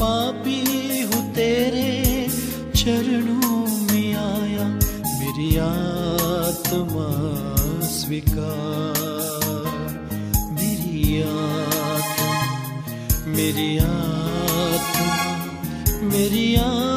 पापी हूँ तेरे चरणों में आया मेरी आत्मा स्वीकार मेरी आत्मा मेरी आत्मा मेरी आत्मा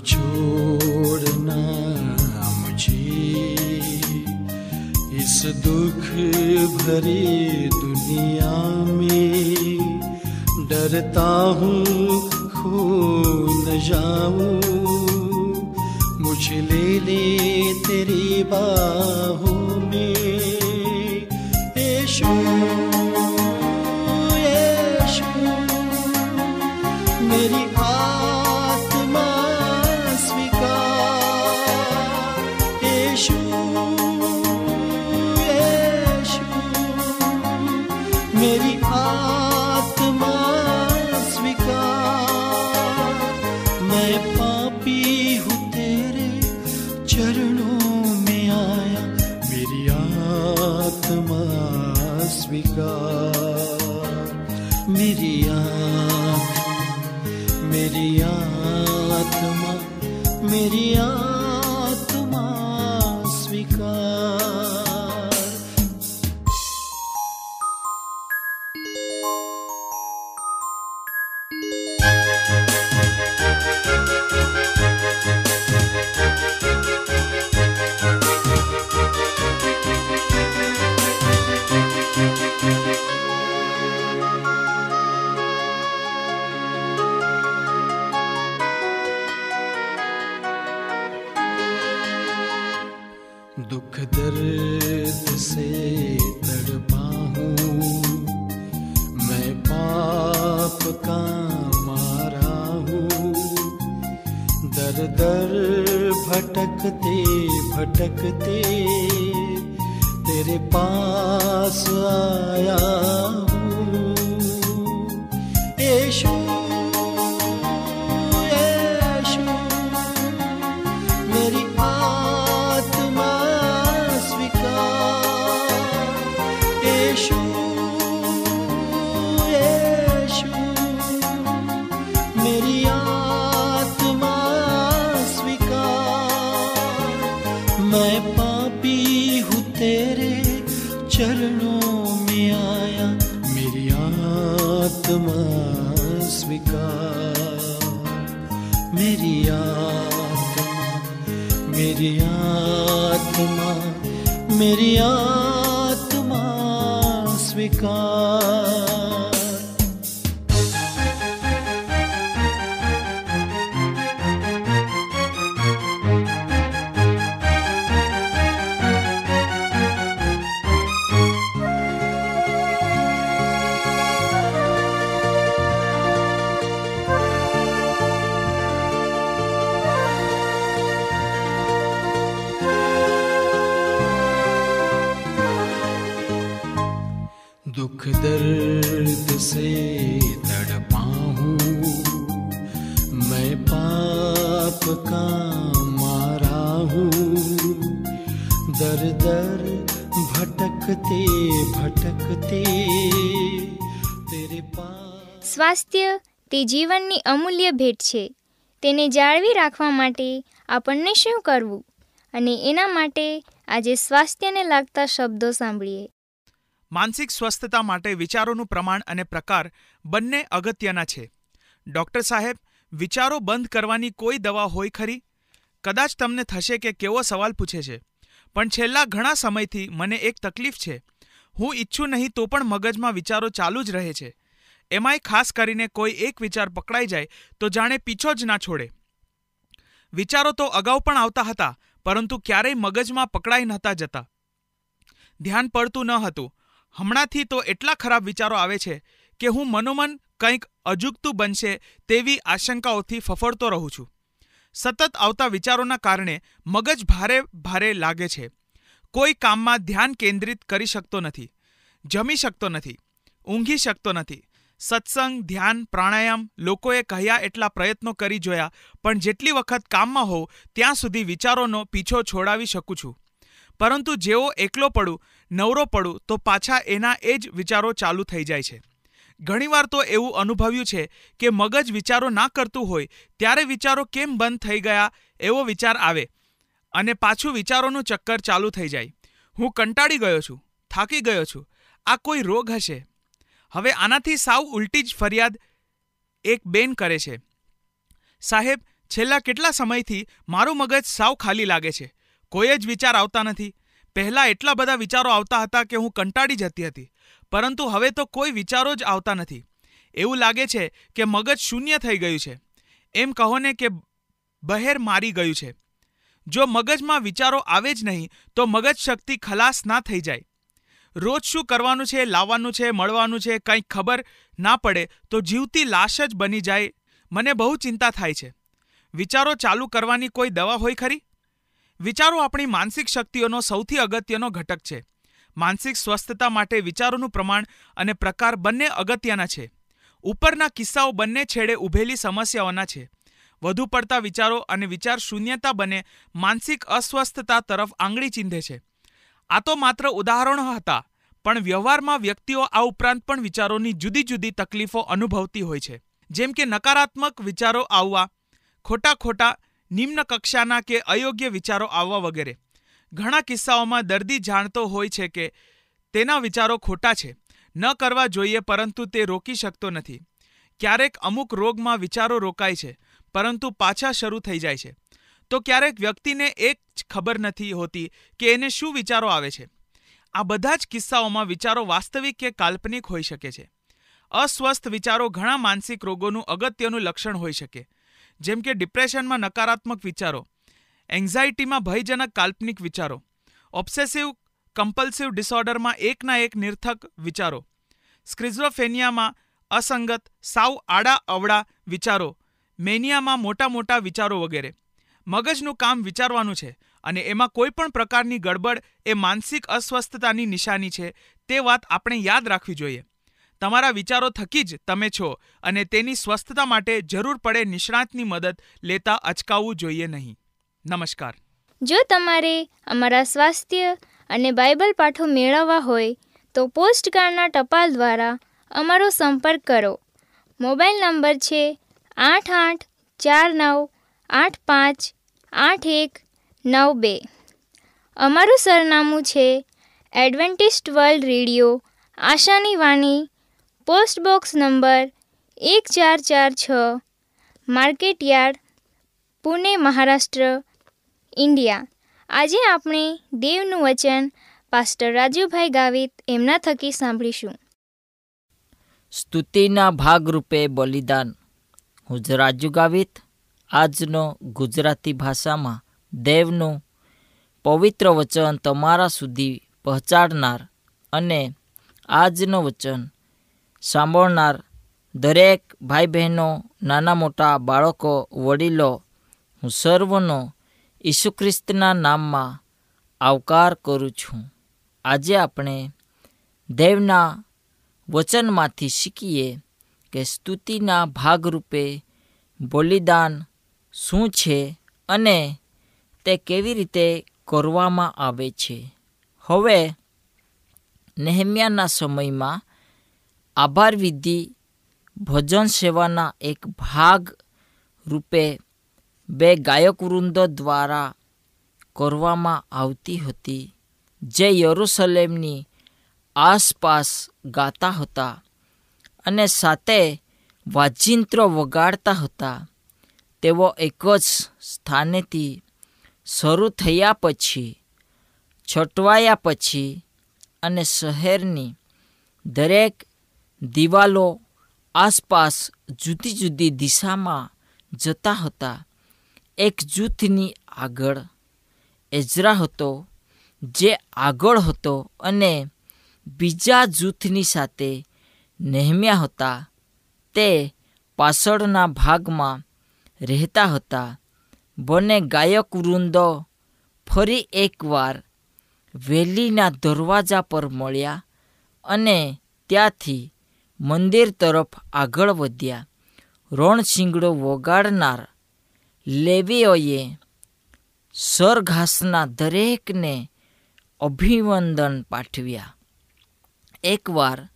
virtue भटकते मैं पापी हूँ तेरे चरणों में आया मेरी आत्मा स्वीकार मेरी आत्मा मेरी आत्मा मेरी आत्मा स्वीकार ભટકતે ભટકતે તેરે સ્વાસ્થ્ય તે જીવનની અમૂલ્ય ભેટ છે. તેને જાળવી રાખવા માટે આપણને શું કરવું? અને એના માટે આજે સ્વાસ્થ્યને લાગતા શબ્દો સાંભળીએ. માનસિક સ્વસ્થતા માટે વિચારોનું પ્રમાણ અને પ્રકાર બંને અગત્યના છે. ડૉક્ટર સાહેબ વિચારો બંધ કરવાની કોઈ દવા હોય ખરી? કદાચ તમને થશે કે કેવો સવાલ પૂછે છે. પણ છેલ્લા ઘણા સમયથી મને એક તકલીફ છે. હું ઈચ્છું નહીં તો પણ મગજમાં વિચારો ચાલુ જ રહે છે. એમાંય ખાસ કરીને કોઈ એક વિચાર પકડાઈ જાય તો જાણે પીછો જ ના છોડે. વિચારો તો અગાઉ પણ આવતા હતા, પરંતુ ક્યારેય મગજમાં પકડાઈ નહોતા જતા. ધ્યાન પડતું ન હતું. હમણાંથી તો એટલા ખરાબ વિચારો આવે છે કે હું મનોમન કંઈક અજુગતું બનશે તેવી આશંકાઓથી ફફડતો રહું છું. સતત આવતા વિચારોના કારણે મગજ ભારે ભારે લાગે છે. કોઈ કામમાં ધ્યાન કેન્દ્રિત કરી શકતો નથી, જમી શકતો નથી, ઊંઘી શકતો નથી. સત્સંગ, ધ્યાન, પ્રાણાયામ લોકોએ કહ્યા એટલા પ્રયત્નો કરી જોયા, પણ જેટલી વખત કામમાં હોઉં, ત્યાં સુધી વિચારોનો પીછો છોડાવી શકું છું. પરંતુ જેવો એકલો પડું, નવરો પડું, તો પાછા એના એ જ વિચારો ચાલુ થઈ જાય છે. ઘણીવાર તો એવું અનુભવ્યું છે કે મગજ વિચારો ના કરતું હોય, ત્યારે વિચારો કેમ બંધ થઈ ગયા, એવો વિચાર આવે. અને પાછું વિચારોનું ચક્કર ચાલુ થઈ જાય. હું કંટાળી ગયો છું, થાકી ગયો છું. આ કોઈ રોગ હશે? હવે આનાથી સાવ ઉલટી જ ફરિયાદ એક બેન કરે છે. સાહેબ, છેલ્લા કેટલા સમયથી મારું મગજ સાવ ખાલી લાગે છે. કોઈ જ વિચાર આવતા નથી. પહેલાં એટલા બધા વિચારો આવતા હતા કે હું કંટાળી જતી હતી. પરંતુ હવે તો કોઈ વિચારો જ આવતા નથી. એવું લાગે છે કે મગજ શૂન્ય થઈ ગયું છે. એમ કહો ને કે બહેર મારી ગયું છે. જો મગજમાં વિચારો આવે જ નહીં, તો મગજ શક્તિ ખલાસ ના થઈ જાય. રોજ શું કરવાનું છે, લાવવાનું છે, મળવાનું છે, કંઈક ખબર ના પડે, તો જીવતી લાશ જ બની જાય. મને બહુ ચિંતા થાય છે. વિચારો ચાલુ કરવાની કોઈ દવા હોય ખરી? વિચારો આપણી માનસિક શક્તિઓનો સૌથી અગત્યનો ઘટક છે. માનસિક સ્વસ્થતા માટે વિચારોનું પ્રમાણ અને પ્રકાર બંને અગત્યના છે. ઉપરના કિસ્સાઓ બંને છેડે ઊભેલી સમસ્યાઓના છે. વધુ પડતા વિચારો અને વિચાર શૂન્યતા બને માનસિક અસ્વસ્થતા તરફ આંગળી ચીંધે છે. આ તો માત્ર ઉદાહરણો હતા, પણ વ્યવહારમાં વ્યક્તિઓ આ ઉપરાંત પણ વિચારોની જુદી જુદી તકલીફો અનુભવતી હોય છે. જેમ કે નકારાત્મક વિચારો આવવા, ખોટા ખોટા, નિમ્ન કક્ષાના કે અયોગ્ય વિચારો આવવા વગેરે. ઘણા કિસ્સાઓમાં દર્દી જાણતો હોય છે કે તેના વિચારો ખોટા છે. ન કરવા જોઈએ પરંતુ તે રોકી શકતો નથી. ક્યારેક અમુક રોગમાં વિચારો રોકાય છે, પરંતુ પાછા શરૂ થઈ જાય છે. તો ક્યારેક વ્યક્તિને એક જ ખબર નથી હોતી કે એને શું વિચારો આવે છે. આ બધા જ કિસ્સાઓમાં વિચારો વાસ્તવિક કે કાલ્પનિક હોઈ શકે છે. અસ્વસ્થ વિચારો ઘણા માનસિક રોગોનું અગત્યનું લક્ષણ હોઈ શકે. જેમ કે ડિપ્રેશનમાં નકારાત્મક વિચારો એન્ઝાઇટીમાં ભયજનક કાલ્પનિક વિચારો. ઓબ્સેસિવ કમ્પલ્સિવ ડિસઓર્ડરમાં એકના એક નિર્થક વિચારો. સ્ક્રિઝોફેનિયામાં અસંગત સાવ આડા અવળા વિચારો. મેનિયામાં મોટા મોટા વિચારો વગેરે. મગજનું કામ વિચારવાનું છે અને એમાં કોઈ પણ પ્રકારની ગડબડ એ માનસિક અસ્વસ્થતાની નિશાની છે તે વાત આપણે યાદ રાખવી જોઈએ. તમારા વિચારો થકી જ તમે છો અને તેની સ્વસ્થતા માટે જરૂર પડે નિષ્ણાતની મદદ લેતા અચકાવવું જોઈએ નહીં. નમસ્કાર. જો તમારે અમારા સ્વાસ્થ્ય અને બાઇબલ પાઠો મેળવવા હોય, તો પોસ્ટકાર્ડના ટપાલ દ્વારા અમારો સંપર્ક કરો. મોબાઈલ નંબર છે આઠ આઠ ચાર નવ આઠ પાંચ આઠ એક નવ બે. અમારું સરનામું છે એડવેન્ટિસ્ટ વર્લ્ડ રેડિયો, આશાની વાણી, પોસ્ટ બોક્સ નંબર એક ચાર ચાર છ market yard Pune, Maharashtra India. આજે આપણે દેવનું વચન પાસ્ટર રાજુભાઈ ગાવિત એમના થકી સાંભળીશું. સ્તુતિના ભાગરૂપે બલિદાન. હું રાજુ ગાવિત, આજનો ગુજરાતી ભાષામાં દેવનું પવિત્ર વચન તમારા સુધી પહોંચાડનાર અને આજનો વચન સાંભળનાર દરેક ભાઈ બહેનો, નાના મોટા બાળકો, વડીલો, હું સર્વનો ઈસુ ખ્રિસ્તના નામમાં આવકાર કરું છું. આજે આપણે દેવના વચનમાંથી શીખીએ કે સ્તુતિના ભાગરૂપે બલિદાન શું છે અને તે કેવી રીતે કરવામાં આવે છે. હવે નેહમ્યાના સમયમાં આભાર વિધિ, ભજન સેવાના એક ભાગ રૂપે બે ગાયકવૃંદો દ્વારા કરવામાં આવતી હતી, જે યરુસલેમની આસપાસ ગાતા હતા અને સાથે વાજિંત્રો વગાડતા હતા. તેઓ એક જ સ્થાનેથી શરૂ થયા પછી, છટવાયા પછી અને શહેરની દરેક દિવાલો આસપાસ જુદી જુદી દિશામાં જતા હતા. એક જૂથની આગળ એજરા હતો, જે આગળ હતો અને બીજા જૂથની સાથે નેહમ્યા હતા. તે પાછળના ભાગમાં રહેતા હતા. બંને ગાયક વૃંદો ફરી એકવાર વેલીના દરવાજા પર મળ્યા અને ત્યાંથી મંદિર તરફ આગળ વધ્યા. રણશીંગડો વગાડનાર લેવીઓએ સરઘાસના દરેકને અભિવંદન પાઠવ્યા. એકવાર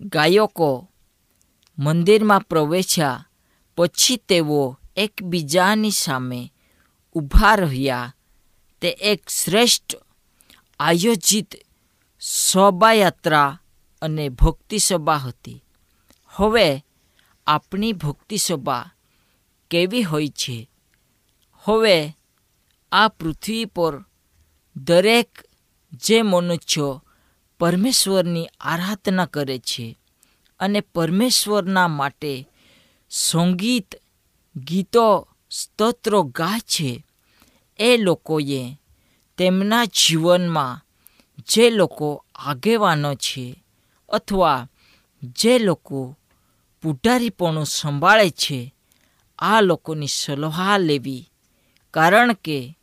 ગાયકો મંદિરમાં પ્રવેશ્યા, પછી તેઓ એકબીજાની સામે ઊભા રહ્યા. તે એક શ્રેષ્ઠ આયોજિત શોભાયાત્રા અને ભક્તિ સભા હતી. હવે આપણી ભક્તિ સભા કેવી હોય છે? હવે આ પૃથ્વી પર દરેક જે મનુષ્યો પરમેશ્વરની આરાધના કરે છે અને પરમેશ્વરના માટે સંગીત, ગીતો, સ્તોત્રો ગાય છે, એ લોકોએ તેમના જીવનમાં જે લોકો આગેવાનો છે અથવા જે લોકો પુઢારીપણું સંભાળે છે, આ લોકોની સલાહ લેવી કારણ કે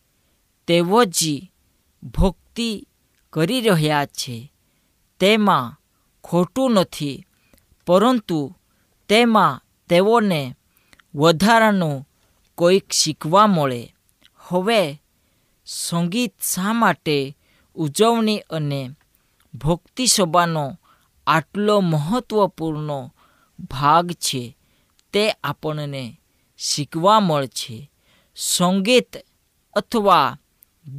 તેઓ જ ભક્તિ કરી રહ્યા છે. તેમાં ખોટું નથી, પરંતુ તેમાં તેઓને વધારાનું કોઈક શીખવા મળે. હવે સંગીત શા માટે ઉજવણી અને ભક્તિ સભાનો આટલો મહત્વપૂર્ણ ભાગ છે તે આપણને શીખવા મળશે. સંગીત અથવા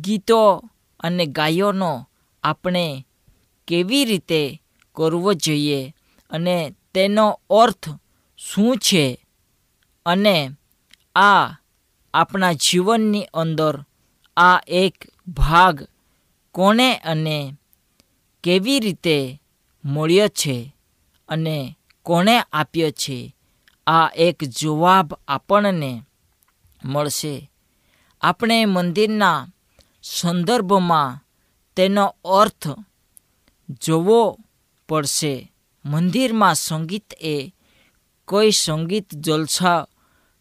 ગીતો અને ગાયોનો આપણે કેવી રીતે કરવો જોઈએ અને તેનો અર્થ શું છે અને આ આપણા જીવનની અંદર આ એક ભાગ કોણે અને કેવી રીતે મળ્યો છે અને કોણે આપ્યો છે? આ એક જવાબ આપણને મળશે. આપણે મંદિરના સંદર્ભમાં તેનો અર્થ જોવો પડશે. મંદિરમાં સંગીત એ કોઈ સંગીત જલસા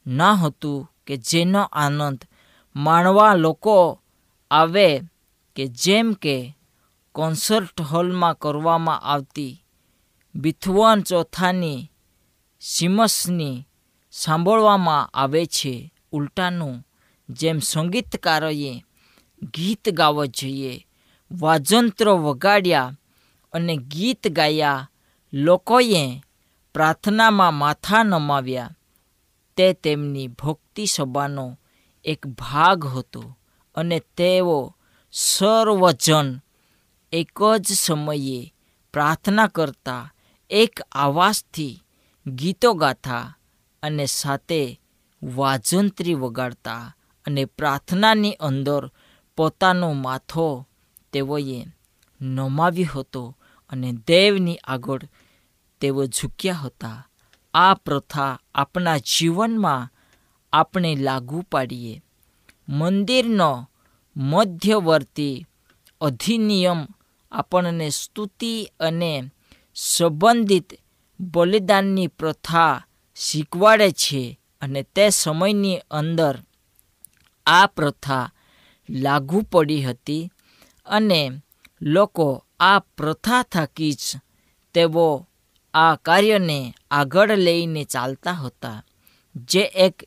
ન હતું કે જેનો આનંદ માણવા લોકો આવે કે જેમ કે કોન્સર્ટ હોલમાં કરવામાં આવતી બિથવાન ચોથાની સિમસની સાંભળવામાં આવે છે. ઉલટાનું જેમ સંગીતકારોએ ગીત ગાવા જોઈએ, વાજંત્રો વગાડ્યા અને ગીત ગાયા, લોકોએ પ્રાર્થનામાં માથા નમાવ્યા. તે તેમની ભક્તિ સભાનો એક ભાગ હતો અને તેઓ સર્વજન એક જ સમયે પ્રાર્થના કરતા એક આવાજથી ગીતો ગાથા અને સાથે વાજંત્રી વગાડતા અને પ્રાર્થનાની અંદર પોતાનો માથો તેઓએ નમાવ્યો હતો અને દેવની આગળ તેઓ ઝૂક્યા હતા. આ પ્રથા આપણા જીવનમાં આપણે લાગુ પાડીએ. મંદિરનો મધ્યવર્તી અધિનિયમ આપણને સ્તુતિ અને સંબંધિત બલિદાનની પ્રથા શીખવાડે છે. અને તે સમયની અંદર આ પ્રથા લાગુ પડી હતી અને લોકો આ પ્રથા થકી જ તેઓ આ કાર્યને આગળ લઈને ચાલતા હતા. જે એક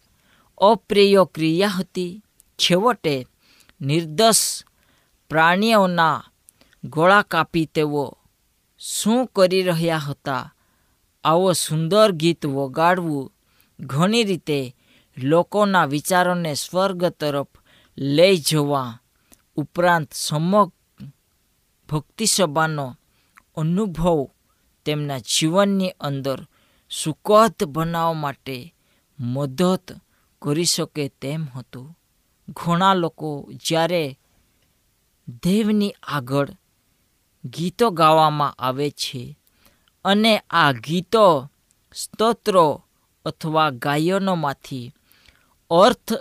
અપ્રિય ક્રિયા હતી. છેવટે નિર્દોષ પ્રાણીઓના ગોળા કાપી તેઓ શું કરી રહ્યા હતા? આવો સુંદર ગીત વગાડવું ઘણી રીતે લોકોના વિચારોને સ્વર્ગ તરફ લઈ જવા ઉપરાંત સમગ ભક્તિસભાનો અનુભવ તેમના જીવનની અંદર સુખદ બનાવવા માટે મદદ કરી શકે તેમ હતું. ઘણા લોકો જ્યારે દેવની આગળ ગીતો ગાવામાં આવે છે અને આ ગીતો સ્તોત્રો અથવા ગાયનોમાંથી અર્થ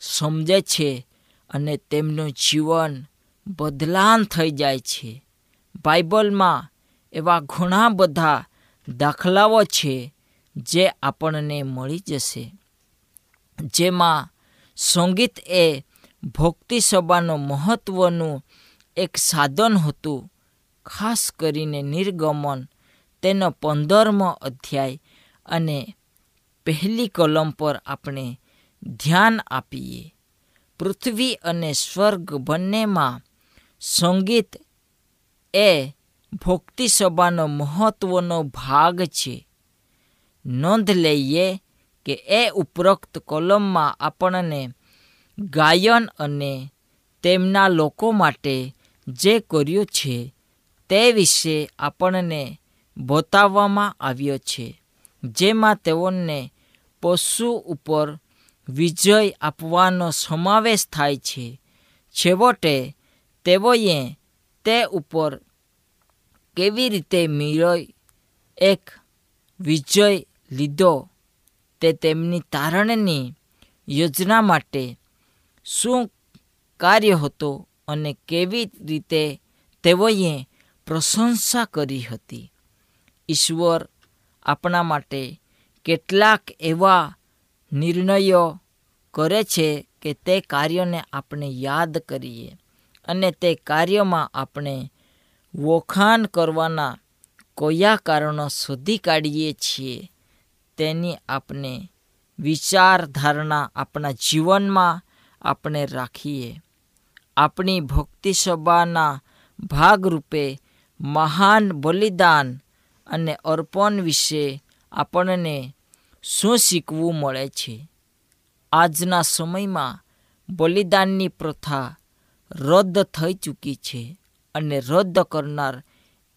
સમજે છે અને તેમનું જીવન બદલાન થઈ જાય છે. બાઇબલમાં એવા ઘણા બધા દાખલાઓ છે જે આપણને મળી જશે. જેમાં સંગીત એ ભક્તિ સભાનું મહત્ત્વનું એક સાધન હતું. ખાસ કરીને નિર્ગમન તેનો પંદરમો અધ્યાય અને પહેલી કલમ પર આપણે ધ્યાન આપીએ. પૃથ્વી અને સ્વર્ગ બંનેમાં સંગીત એ ભક્તિ સભાનો મહત્વનો ભાગ છે. નોંધ લઈએ કે એ ઉપરોક્ત કોલમમાં આપણને ગાયન અને તેમના લોકો માટે જે કર્યું છે તે વિશે આપણને બતાવવામાં આવ્યો છે. જેમાં તેઓને પશુ ઉપર વિજય આપવાનો સમાવેશ થાય છે. છેવટે તેઓએ તે ઉપર કેવી રીતે મિરય એક વિજય લીધો તે તેમની તારણની યોજના માટે શું કાર્ય હતો અને કેવી રીતે તેઓએ પ્રશંસા કરી હતી. ઈશ્વર આપણા માટે કેટલાક એવા નિર્ણયો કરે છે કે તે કાર્યને આપણે યાદ કરીએ અને તે કાર્યમાં આપણે વખાણ કરવાના કયા કારણો શોધી કાઢીએ છીએ તેની આપણે વિચારધારણા આપણા જીવનમાં આપણે રાખીએ. આપણી ભક્તિ સભાના ભાગરૂપે મહાન બલિદાન અને અર્પણ વિશે આપણને શું શીખવું મળે છે? આજના સમયમાં બલિદાનની પ્રથા રદ થઈ ચૂકી છે અને રદ કરનાર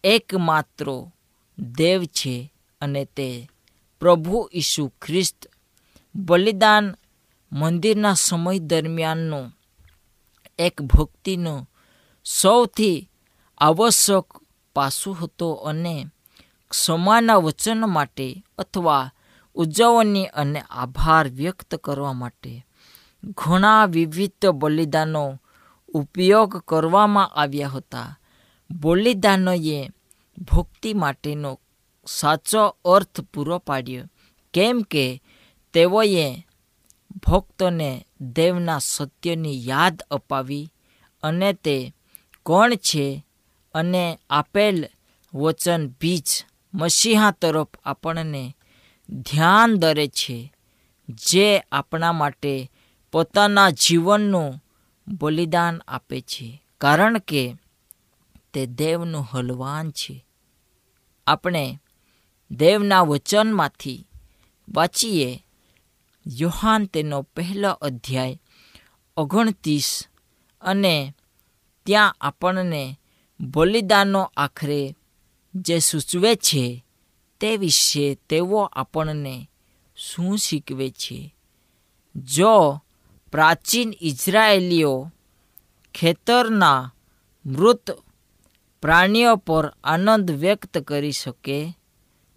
એકમાત્ર દેવ છે અને તે પ્રભુ ઈસુ ખ્રિસ્ત. બલિદાન મંદિરના સમય દરમિયાનનો એક ભક્તિનો સૌથી આવશ્યક પાસું હતો અને ક્ષમાના વચન માટે અથવા ઉજવણી અને આભાર વ્યક્ત કરવા માટે ઘણા વિવિધ બલિદાનો ઉપયોગ કરવામાં આવ્યા હતા. બલિદાનોએ ભક્તિ માટેનો સાચો અર્થ પૂરો પાડ્યો, કેમ કે તેઓએ ભક્તોને દેવના સત્યની યાદ અપાવી અને તે કોણ છે અને આપેલ વચન બીજ મસીહા તરફ આપણને ધ્યાન દરે છે, જે આપણા માટે પોતાના જીવનનું બલિદાન આપે છે. કારણ કે તે દેવનું હલવાન છે. આપણે દેવના વચનમાંથી વાંચીએ, યોહાન તેનો પહેલો અધ્યાય ઓગણત્રીસ અને ત્યાં આપણને બલિદાનો આખરે જે સૂચવે છે તે વિશે તેઓ આપણને શું શીખવે છે? જો પ્રાચીન ઇઝરાયેલીઓ ખેતરના મૃત પ્રાણીઓ પર આનંદ વ્યક્ત કરી શકે,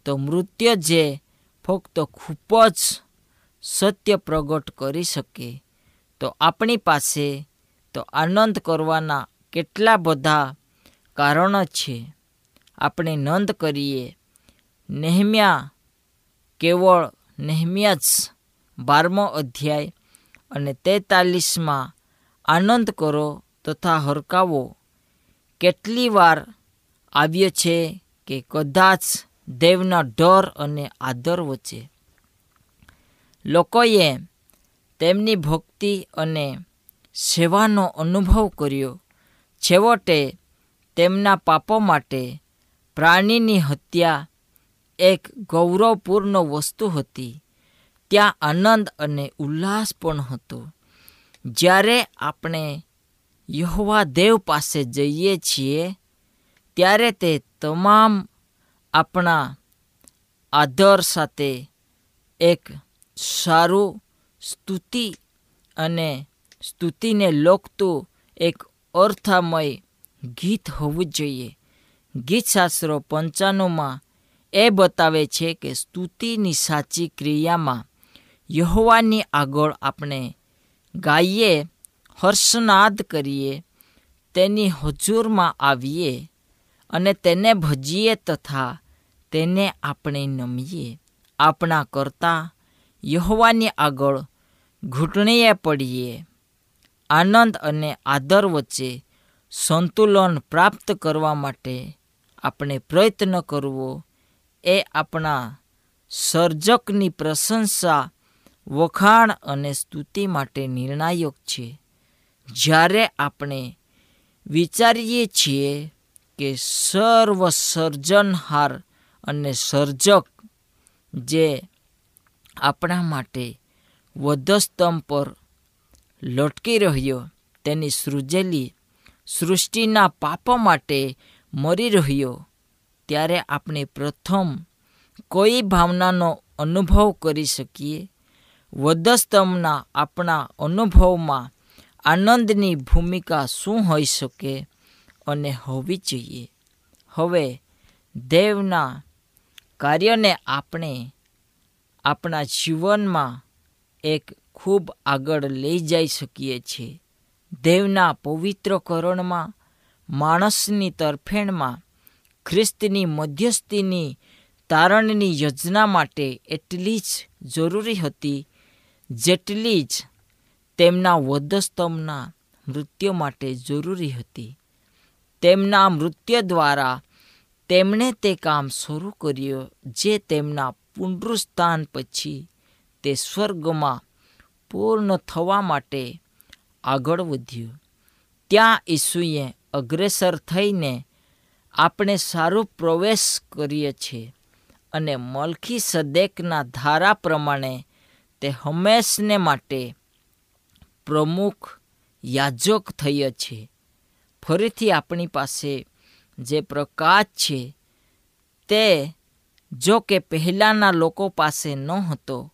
તો મૃત્યુ જે ફક્ત ખૂબ જ સત્ય પ્રગટ કરી શકે. તો આપણી પાસે તો આનંદ કરવાના કેટલા બધા કારણો છે. આપણે નોંધ કરીએ. નેહમ્યા કેવળ નેહમ્યા જ બારમો અધ્યાય અને તેતાલીસમાં આનંદ કરો તથા હરકાવો. કેટલી વાર આવ્યો છે કે કદાચ દેવના ડર અને આદર વચ્ચે. લોકોએ તેમની ભક્તિ અને સેવાનો અનુભવ કર્યો. છેવટે તેમના પાપો માટે પ્રાણીની હત્યા એક ગૌરવપૂર્ણ વસ્તુ હતી. ત્યાં આનંદ અને ઉલ્લાસ પણ હતો. જ્યારે આપણે યહોવા દેવ પાસે જઈએ છીએ, ત્યારે તે તમામ આપણા આદર સાથે એક સારું સ્તુતિ અને સ્તુતિને લોકતું એક અર્થમય ગીત હોવું જોઈએ. ગીતશાસ્ત્રો પંચાણુંમાં એ બતાવે છે કે સ્તુતિની સાચી ક્રિયામાં યહોવાની આગળ આપણે ગાઈએ, હર્ષનાદ કરીએ, તેની હજુરમાં આવીએ અને તેને ભજીએ તથા તેને આપણે નમીએ. આપણા કરતાં યહોવાની આગળ ઘૂંટણીએ પડીએ. આનંદ અને આદર વચ્ચે સંતુલન પ્રાપ્ત કરવા માટે આપણે પ્રયત્ન કરવો, એ આપણા સર્જકની પ્રશંસા, વખાણ અને સ્તુતિ માટે નિર્ણાયક છે. જ્યારે આપણે વિચારીએ છીએ કે સર્વ સર્જનહાર અને સર્જક જે આપણા માટે વધસ્તંભ પર લટકી રહ્યો, તેની સૃજેલી સૃષ્ટિના પાપો માટે મરી રહ્યો, ત્યારે આપણે પ્રથમ કોઈ ભાવનાનો અનુભવ કરી શકીએ. વધસ્તંભના આપણા અનુભવમાં આનંદની ભૂમિકા શું હોઈ શકે અને હોવી જોઈએ. હવે દેવના કાર્યને આપણે આપણા જીવનમાં એક ખૂબ આગળ લઈ જઈ શકીએ છીએ. દેવના પવિત્રકરણમાં માણસની તરફેણમાં ખ્રિસ્તની મધ્યસ્થીની તારણની યોજના માટે એટલી જ જરૂરી હતી, જેટલી જ તેમના વધસ્તંભના મૃત્યુ માટે જરૂરી હતી. તેમના મૃત્યુ દ્વારા તેમણે તે કામ શરૂ કર્યું, જે તેમના પુનરુસ્થાન પછી તે સ્વર્ગમાં પૂર્ણ થવા માટે આગળ વધ્યું. ત્યાં ઈસુએ અગ્રેસર થઈને આપણે સારો પ્રવેશ કરીએ છીએ અને મલખી સદેકના ધારા પ્રમાણે તે હંમેશને માટે પ્રમુખ યાજક થઈએ છે ફરીથી આપણી પાસે જે પ્રકાશ છે તે જો કે પહેલાંના લોકો પાસે ન હતો,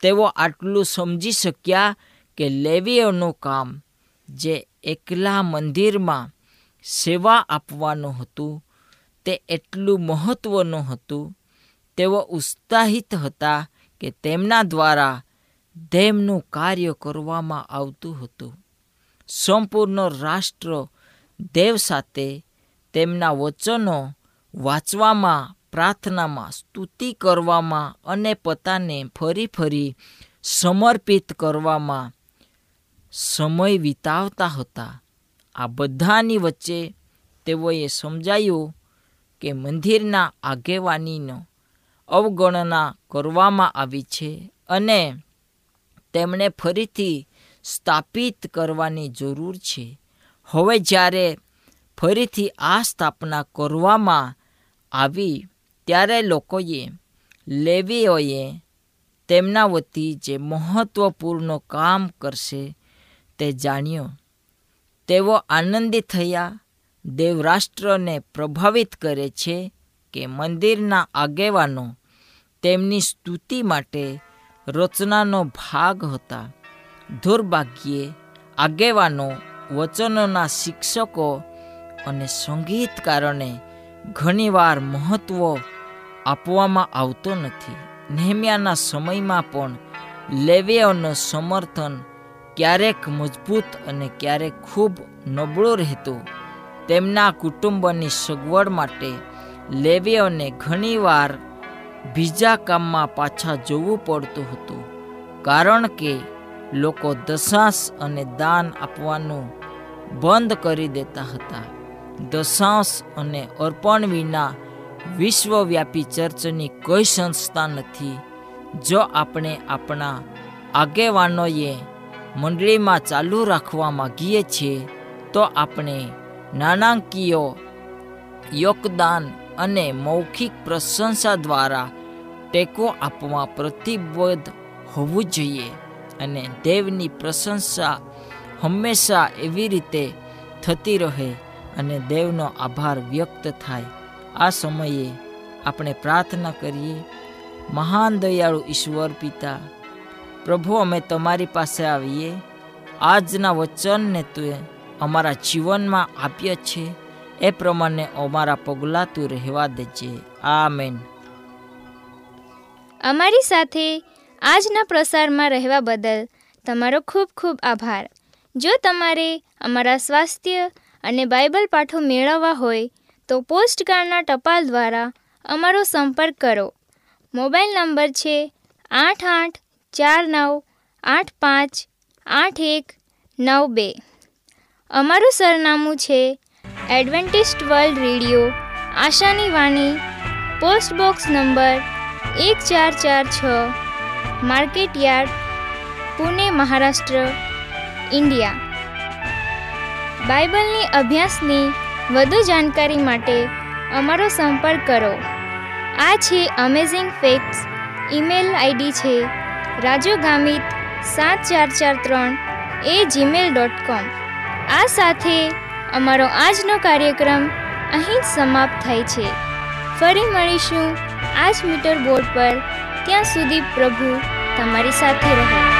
તેઓ આટલું સમજી શક્યા કે લેવીઓનું કામ જે એકલા મંદિરમાં સેવા આપવાનું હતું, તે એટલું મહત્ત્વનું હતું, તેઓ ઉત્સાહિત હતા કે તેમના દ્વારા તેમનું કાર્ય કરવામાં આવતું હતું. સંપૂર્ણ રાષ્ટ્ર દેવ સાથે તેમના વચનો વાંચવામાં, પ્રાર્થનામાં સ્તુતિ કરવામાં અને પોતાને ફરી ફરી સમર્પિત કરવામાં સમય વિતાવતા હતા. આ બધાની વચ્ચે તેઓએ સમજાયું કે મંદિરના આગેવાનીનો અવગણના કરવામાં આવી છે અને તેમણે ફરીથી સ્થાપિત કરવાની જરૂર છે. હવે જ્યારે ફરીથી આ સ્થાપના કરવામાં આવી, ત્યારે લોકોએ લેવીઓએ તેમના વતી જે મહત્ત્વપૂર્ણ કામ કરશે તે જાણ્યો. તેઓ આનંદિત થયા. દેવરાષ્ટ્રને પ્રભાવિત કરે છે કે મંદિરના આગેવાનો તેમની સ્તુતિ માટે રચનાનો ભાગ હતા. દુર્ભાગ્યે આગેવાનો, વચનોના શિક્ષકો અને સંગીતકારોને ઘણીવાર મહત્ત્વ આપવામાં આવતો નથી. નેહમ્યાના સમયમાં પણ લેવેઓનું સમર્થન ક્યારેક મજબૂત અને ક્યારેક ખૂબ નબળું રહેતું. તેમના કુટુંબની સગવડ માટે લેવીઓને ઘણીવાર બીજા કામમાં પાછા જવું પડતું હતું. કારણ કે લોકો દશાંશ અને દાન આપવાનું બંધ કરી દેતા હતા. દશાંશ અને અર્પણ વિના વિશ્વવ્યાપી ચર્ચની કોઈ સંસ્થા નથી. જો આપણે આપણા આગેવાનોએ મંડળીમાં ચાલુ રાખવા માગીએ છીએ, તો આપણે નાણાકીય યોગદાન અને મૌખિક પ્રશંસા દ્વારા ટેકો આપવા પ્રતિબદ્ધ હોવું જોઈએ અને દેવની પ્રશંસા હંમેશા એવી રીતે થતી રહે અને દેવનો આભાર વ્યક્ત થાય. આ સમયે આપણે પ્રાર્થના કરીએ, મહાન દયાળુ ઈશ્વર પિતા પ્રભુ, અમે તમારી પાસે આવીએ. આજના વચનને તું અમારા જીવનમાં આપ્ય છે. એ પ્રમાણે અમારા પગલાં તું રહેવા દેજે. મેન અમારી સાથે આજના પ્રસારમાં રહેવા બદલ તમારો ખૂબ ખૂબ આભાર. જો તમારે અમારા સ્વાસ્થ્ય અને બાઇબલ પાઠો મેળવવા હોય, તો પોસ્ટકાર્ડના ટપાલ દ્વારા અમારો સંપર્ક કરો. મોબાઈલ નંબર છે આઠ આઠ ચાર નવ, આઠ પાંચ, આઠ એક, નવ બે. અમારું સરનામું છે એડવેન્ટિસ્ટ વર્લ્ડ રેડિયો, આશાની વાણી, પોસ્ટ બોક્સ નંબર એક ચાર ચાર છ, market yard, Pune, Maharashtra, India. બાઇબલની અભ્યાસની વધુ જાણકારી માટે અમારો સંપર્ક કરો. આ છે અમેઝિંગ ફેક્ટ્સ ઈમેલ આઈડી છે રાજુ ગામિત સાત ચાર ચાર ત્રણ એ જીમેલ ડોટ કોમ આ સાથે અમારો આજનો કાર્યક્રમ અહીં જ સમાપ્ત થાય છે. ફરી મળીશું આ જ મીટર બોર્ડ પર. ત્યાં સુધી પ્રભુ તમારી સાથે રહે.